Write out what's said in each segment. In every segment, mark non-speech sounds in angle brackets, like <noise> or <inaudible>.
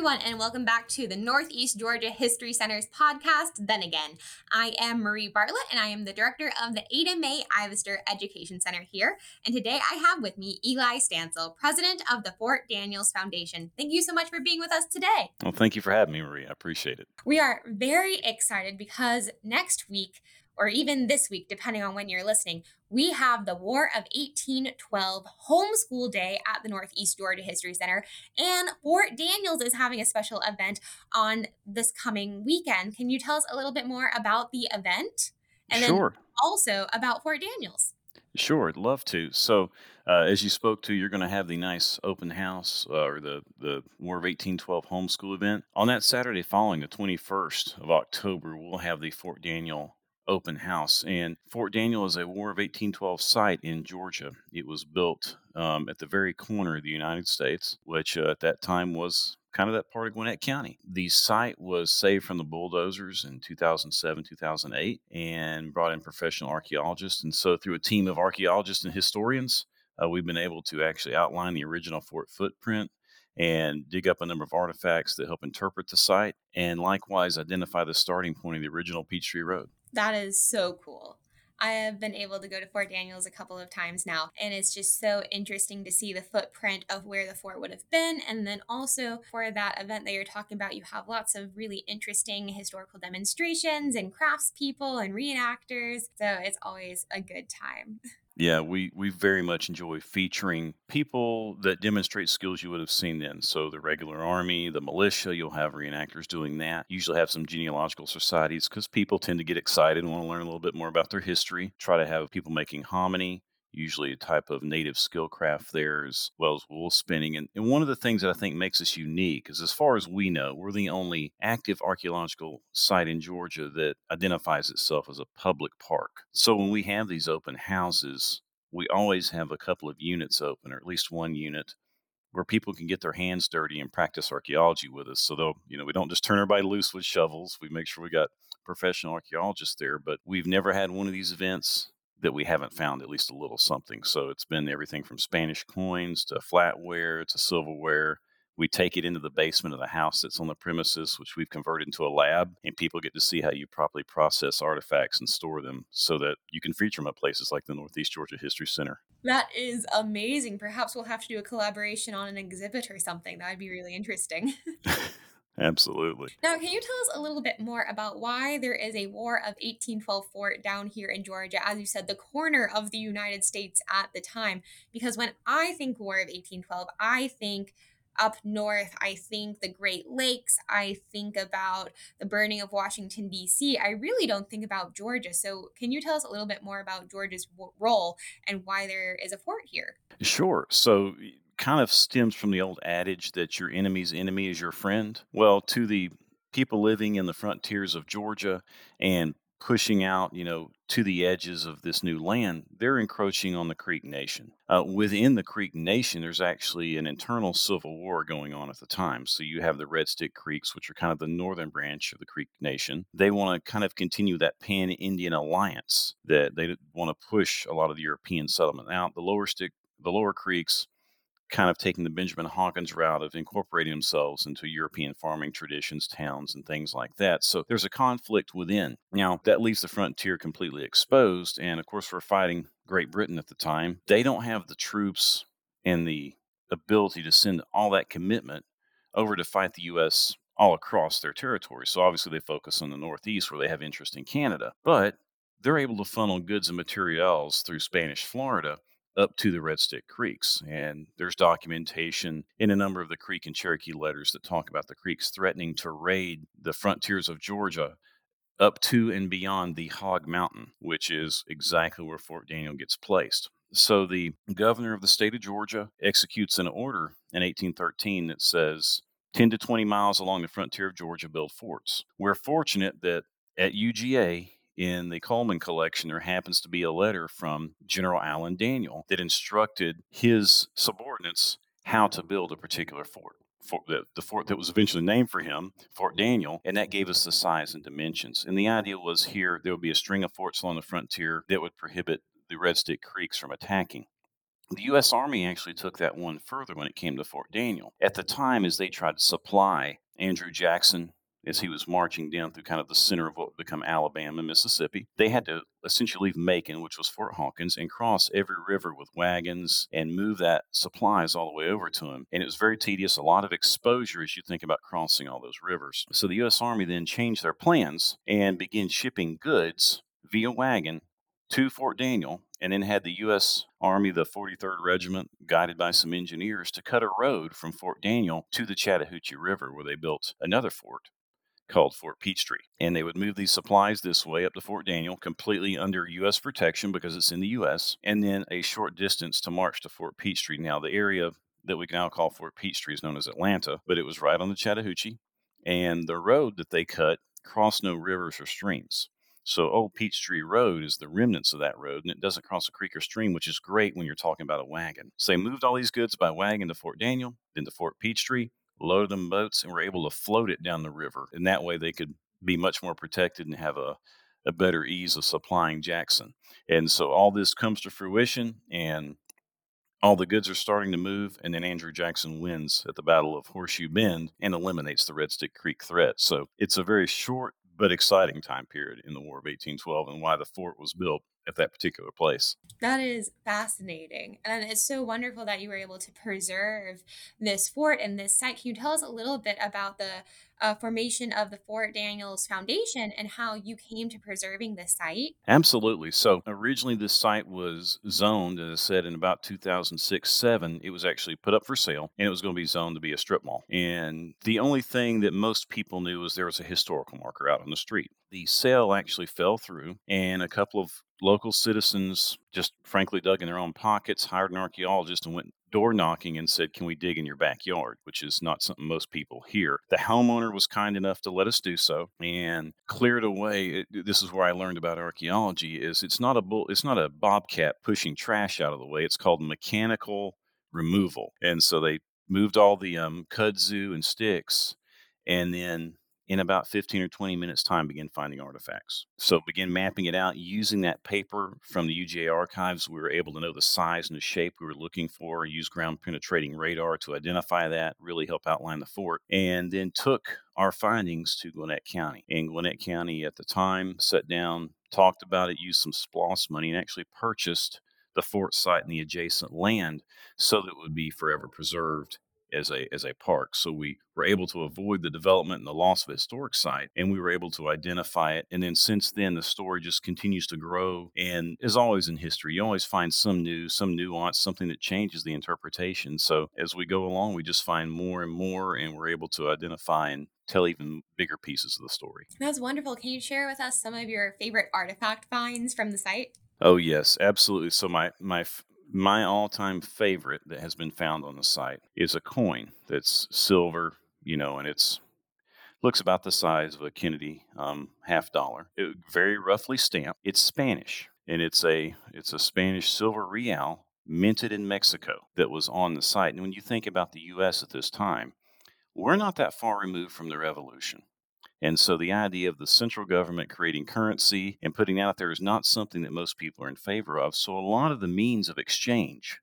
everyone, and welcome back to the Northeast Georgia History Center's podcast, Then Again. I am Marie Bartlett, and I am the director of the Ada Mae Ivester Education Center here. And today I have with me Eli Stancel, president of the Fort Daniels Foundation. Thank you so much for being with us today. Well, thank you for having me, Marie. I appreciate it. We are very excited because next week, or even this week, depending on when you're listening, we have the War of 1812 Homeschool Day at the Northeast Georgia History Center. And Fort Daniels is having a special event on this coming weekend. Can you tell us a little bit more about the event? And sure. then also about Fort Daniels. Sure, I'd love to. So, uh, as you spoke to, you're going to have the nice open house uh, or the, the War of 1812 homeschool event. On that Saturday following, the 21st of October, we'll have the Fort Daniel open house. And Fort Daniel is a War of 1812 site in Georgia. It was built um, at the very corner of the United States, which uh, at that time was kind of that part of Gwinnett County. The site was saved from the bulldozers in 2007, 2008, and brought in professional archaeologists. And so, through a team of archaeologists and historians, uh, we've been able to actually outline the original fort footprint and dig up a number of artifacts that help interpret the site and likewise identify the starting point of the original Peachtree Road. That is so cool. I have been able to go to Fort Daniels a couple of times now, and it's just so interesting to see the footprint of where the fort would have been. And then also for that event that you're talking about, you have lots of really interesting historical demonstrations and craftspeople and reenactors. So it's always a good time. <laughs> Yeah, we, we very much enjoy featuring people that demonstrate skills you would have seen then. So, the regular army, the militia, you'll have reenactors doing that. Usually have some genealogical societies because people tend to get excited and want to learn a little bit more about their history. Try to have people making hominy, usually a type of native skill craft there as well as wool spinning. And, and one of the things that I think makes us unique is as far as we know, we're the only active archaeological site in Georgia that identifies itself as a public park. So when we have these open houses, we always have a couple of units open, or at least one unit where people can get their hands dirty and practice archaeology with us. So they'll, you know, we don't just turn everybody loose with shovels. We make sure we got professional archaeologists there, but we've never had one of these events that we haven't found at least a little something. So it's been everything from Spanish coins to flatware to silverware. We take it into the basement of the house that's on the premises, which we've converted into a lab, and people get to see how you properly process artifacts and store them so that you can feature them at places like the Northeast Georgia History Center. That is amazing. Perhaps we'll have to do a collaboration on an exhibit or something. That would be really interesting. <laughs> Absolutely. Now, can you tell us a little bit more about why there is a War of 1812 fort down here in Georgia? As you said, the corner of the United States at the time. Because when I think War of 1812, I think up north, I think the Great Lakes, I think about the burning of Washington, D.C. I really don't think about Georgia. So, can you tell us a little bit more about Georgia's role and why there is a fort here? Sure. So, kind of stems from the old adage that your enemy's enemy is your friend. Well, to the people living in the frontiers of Georgia and pushing out, you know, to the edges of this new land, they're encroaching on the Creek Nation. Uh, within the Creek Nation, there's actually an internal civil war going on at the time. So you have the Red Stick Creeks, which are kind of the northern branch of the Creek Nation. They want to kind of continue that pan Indian alliance that they want to push a lot of the European settlement out. The lower stick, the lower creeks kind of taking the Benjamin Hawkins route of incorporating themselves into European farming traditions, towns, and things like that. So there's a conflict within. Now, that leaves the frontier completely exposed. And of course, we're fighting Great Britain at the time. They don't have the troops and the ability to send all that commitment over to fight the U.S. all across their territory. So obviously, they focus on the Northeast where they have interest in Canada. But they're able to funnel goods and materials through Spanish Florida up to the Red Stick Creeks. And there's documentation in a number of the Creek and Cherokee letters that talk about the Creeks threatening to raid the frontiers of Georgia up to and beyond the Hog Mountain, which is exactly where Fort Daniel gets placed. So the governor of the state of Georgia executes an order in 1813 that says 10 to 20 miles along the frontier of Georgia build forts. We're fortunate that at UGA in the Coleman collection, there happens to be a letter from General Allen Daniel that instructed his subordinates how to build a particular fort. The, the, fort that was eventually named for him, Fort Daniel, and that gave us the size and dimensions. And the idea was here there would be a string of forts along the frontier that would prohibit the Red Stick Creeks from attacking. The U.S. Army actually took that one further when it came to Fort Daniel. At the time, as they tried to supply Andrew Jackson as he was marching down through kind of the center of what would become Alabama, and Mississippi. They had to essentially leave Macon, which was Fort Hawkins, and cross every river with wagons and move that supplies all the way over to him. And it was very tedious, a lot of exposure as you think about crossing all those rivers. So the U.S. Army then changed their plans and began shipping goods via wagon to Fort Daniel and then had the U.S. Army, the 43rd Regiment, guided by some engineers, to cut a road from Fort Daniel to the Chattahoochee River, where they built another fort called Fort Peachtree. And they would move these supplies this way up to Fort Daniel, completely under U.S. protection because it's in the U.S., and then a short distance to march to Fort Peachtree. Now, the area that we now call Fort Peachtree is known as Atlanta, but it was right on the Chattahoochee. And the road that they cut crossed no rivers or streams. So Old Peachtree Road is the remnants of that road, and it doesn't cross a creek or stream, which is great when you're talking about a wagon. So they moved all these goods by wagon to Fort Daniel, then to Fort Peachtree, loaded them boats and were able to float it down the river. And that way they could be much more protected and have a, a better ease of supplying Jackson. And so all this comes to fruition and all the goods are starting to move, and then Andrew Jackson wins at the Battle of Horseshoe Bend and eliminates the Red Stick Creek threat. So it's a very short but exciting time period in the War of 1812 and why the fort was built at that particular place. That is fascinating. And it's so wonderful that you were able to preserve this fort and this site. Can you tell us a little bit about the uh, formation of the Fort Daniels Foundation and how you came to preserving this site? Absolutely. So originally, this site was zoned, as I said, in about 2006 7. It was actually put up for sale and it was going to be zoned to be a strip mall. And the only thing that most people knew was there was a historical marker out on the street. The sale actually fell through, and a couple of local citizens just frankly dug in their own pockets, hired an archaeologist, and went door knocking and said, Can we dig in your backyard? Which is not something most people hear. The homeowner was kind enough to let us do so and cleared away. This is where I learned about archaeology is it's not a bull, it's not a bobcat pushing trash out of the way. It's called mechanical removal. And so they moved all the um, kudzu and sticks and then in about 15 or 20 minutes time begin finding artifacts. So begin mapping it out using that paper from the uga archives we were able to know the size and the shape we were looking for use ground penetrating radar to identify that really help outline the fort and then took our findings to gwinnett county. And gwinnett county at the time sat down talked about it used some SPLOST money and actually purchased the fort site and the adjacent land so that it would be forever preserved as a as a park. So we were able to avoid the development and the loss of a historic site, and we were able to identify it. And then since then, the story just continues to grow. And as always in history, you always find some new, some nuance, something that changes the interpretation. So as we go along, we just find more and more, and we're able to identify and tell even bigger pieces of the story. That's wonderful. Can you share with us some of your favorite artifact finds from the site? Oh yes, absolutely. So my my my all-time favorite that has been found on the site is a coin that's silver, you know, and it's looks about the size of a Kennedy um, half dollar. It, very roughly stamped. It's Spanish, and it's a it's a Spanish silver real minted in Mexico that was on the site. And when you think about the U.S. at this time, we're not that far removed from the revolution. And so the idea of the central government creating currency and putting out there is not something that most people are in favor of. So a lot of the means of exchange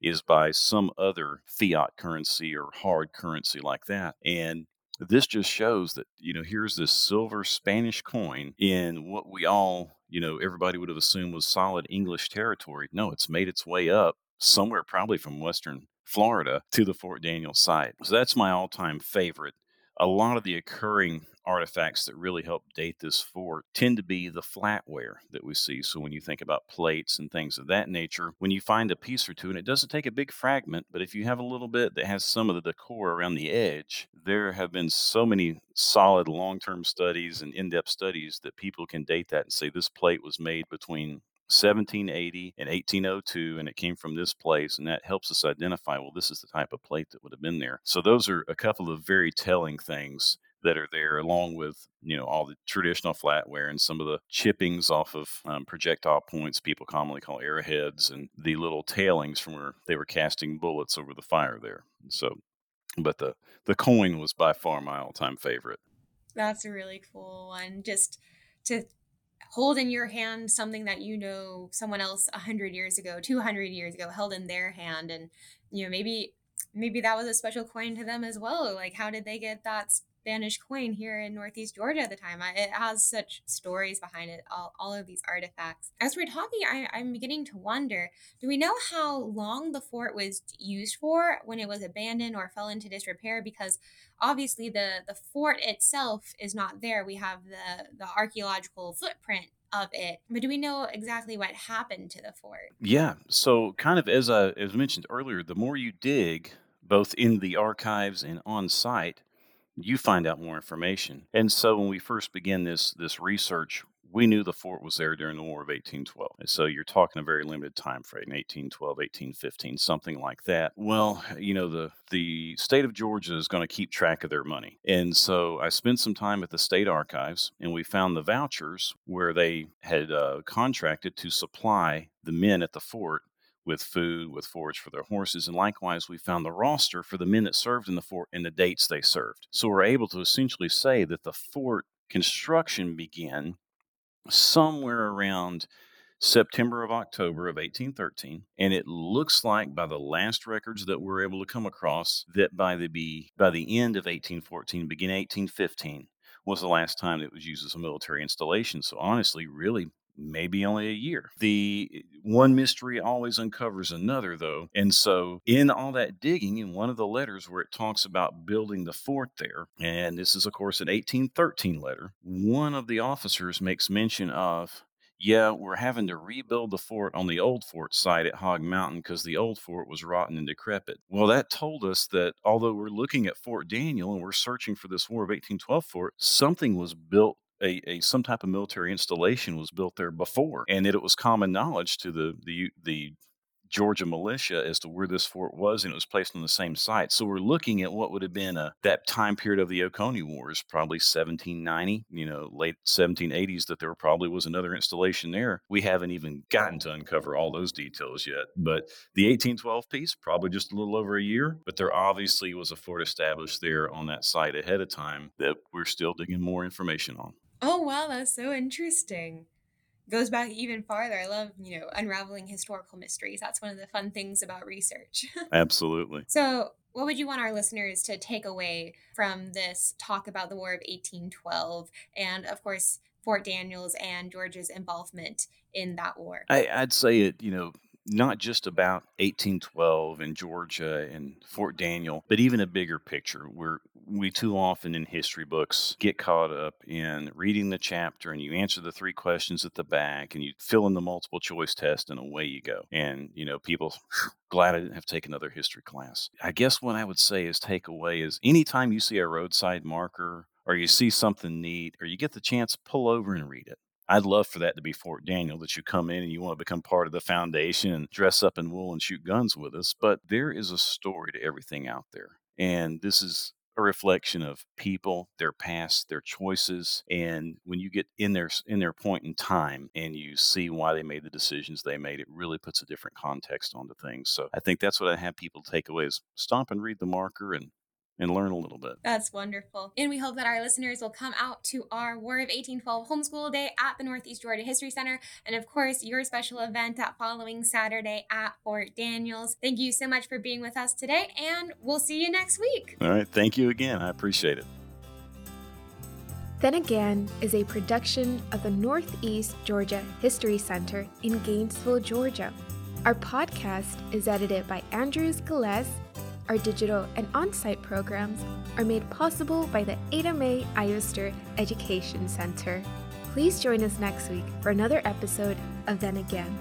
is by some other fiat currency or hard currency like that. And this just shows that, you know, here's this silver Spanish coin in what we all, you know, everybody would have assumed was solid English territory. No, it's made its way up somewhere probably from Western Florida to the Fort Daniel site. So that's my all time favorite a lot of the occurring artifacts that really help date this fort tend to be the flatware that we see. So when you think about plates and things of that nature, when you find a piece or two, and it doesn't take a big fragment, but if you have a little bit that has some of the decor around the edge, there have been so many solid long term studies and in depth studies that people can date that and say this plate was made between 1780 and 1802 and it came from this place and that helps us identify well this is the type of plate that would have been there. So those are a couple of very telling things that are there along with you know all the traditional flatware and some of the chippings off of um, projectile points people commonly call arrowheads and the little tailings from where they were casting bullets over the fire there. So but the the coin was by far my all-time favorite. That's a really cool one just to hold in your hand something that you know someone else 100 years ago 200 years ago held in their hand and you know maybe maybe that was a special coin to them as well. Like how did they get that Spanish coin here in Northeast Georgia at the time. It has such stories behind it, all, all of these artifacts. As we're talking, I, I'm beginning to wonder do we know how long the fort was used for when it was abandoned or fell into disrepair? Because obviously the, the fort itself is not there. We have the, the archaeological footprint of it. But do we know exactly what happened to the fort? Yeah. So, kind of as I as mentioned earlier, the more you dig, both in the archives and on site, you find out more information. And so when we first began this this research, we knew the fort was there during the War of 1812. And so you're talking a very limited time frame, 1812, 1815, something like that. Well, you know, the the state of Georgia is going to keep track of their money. And so I spent some time at the state archives and we found the vouchers where they had uh, contracted to supply the men at the fort with food, with forage for their horses. And likewise, we found the roster for the men that served in the fort and the dates they served. So we're able to essentially say that the fort construction began somewhere around September of October of 1813. And it looks like by the last records that we're able to come across that by the be by the end of 1814, beginning 1815, was the last time it was used as a military installation. So honestly, really maybe only a year. The eh, one mystery always uncovers another, though. And so, in all that digging, in one of the letters where it talks about building the fort there, and this is, of course, an 1813 letter, one of the officers makes mention of yeah, we're having to rebuild the fort on the old fort site at Hog Mountain because the old fort was rotten and decrepit. Well, that told us that although we're looking at Fort Daniel and we're searching for this War of 1812 fort, something was built a, a some type of military installation was built there before, and that it was common knowledge to the the the Georgia militia as to where this fort was, and it was placed on the same site. So we're looking at what would have been a that time period of the Oconee Wars, probably 1790, you know, late 1780s. That there probably was another installation there. We haven't even gotten to uncover all those details yet. But the 1812 piece, probably just a little over a year. But there obviously was a fort established there on that site ahead of time that we're still digging more information on. Oh, wow, that's so interesting. Goes back even farther. I love, you know, unraveling historical mysteries. That's one of the fun things about research. <laughs> Absolutely. So, what would you want our listeners to take away from this talk about the War of 1812 and, of course, Fort Daniels and Georgia's involvement in that war? I, I'd say it, you know, not just about 1812 and Georgia and Fort Daniel, but even a bigger picture where we too often in history books get caught up in reading the chapter and you answer the three questions at the back and you fill in the multiple choice test and away you go. And, you know, people, glad I didn't have to take another history class. I guess what I would say is take away is anytime you see a roadside marker or you see something neat or you get the chance, pull over and read it. I'd love for that to be Fort Daniel, that you come in and you want to become part of the foundation and dress up in wool and shoot guns with us. But there is a story to everything out there. And this is a reflection of people, their past, their choices, and when you get in their in their point in time and you see why they made the decisions they made, it really puts a different context onto things. So I think that's what I have people take away is stop and read the marker and and learn a little bit. That's wonderful. And we hope that our listeners will come out to our War of 1812 Homeschool Day at the Northeast Georgia History Center. And of course, your special event that following Saturday at Fort Daniels. Thank you so much for being with us today, and we'll see you next week. All right. Thank you again. I appreciate it. Then Again is a production of the Northeast Georgia History Center in Gainesville, Georgia. Our podcast is edited by Andrews Gillespie our digital and on site programs are made possible by the Ada Mae Ivester Education Center. Please join us next week for another episode of Then Again.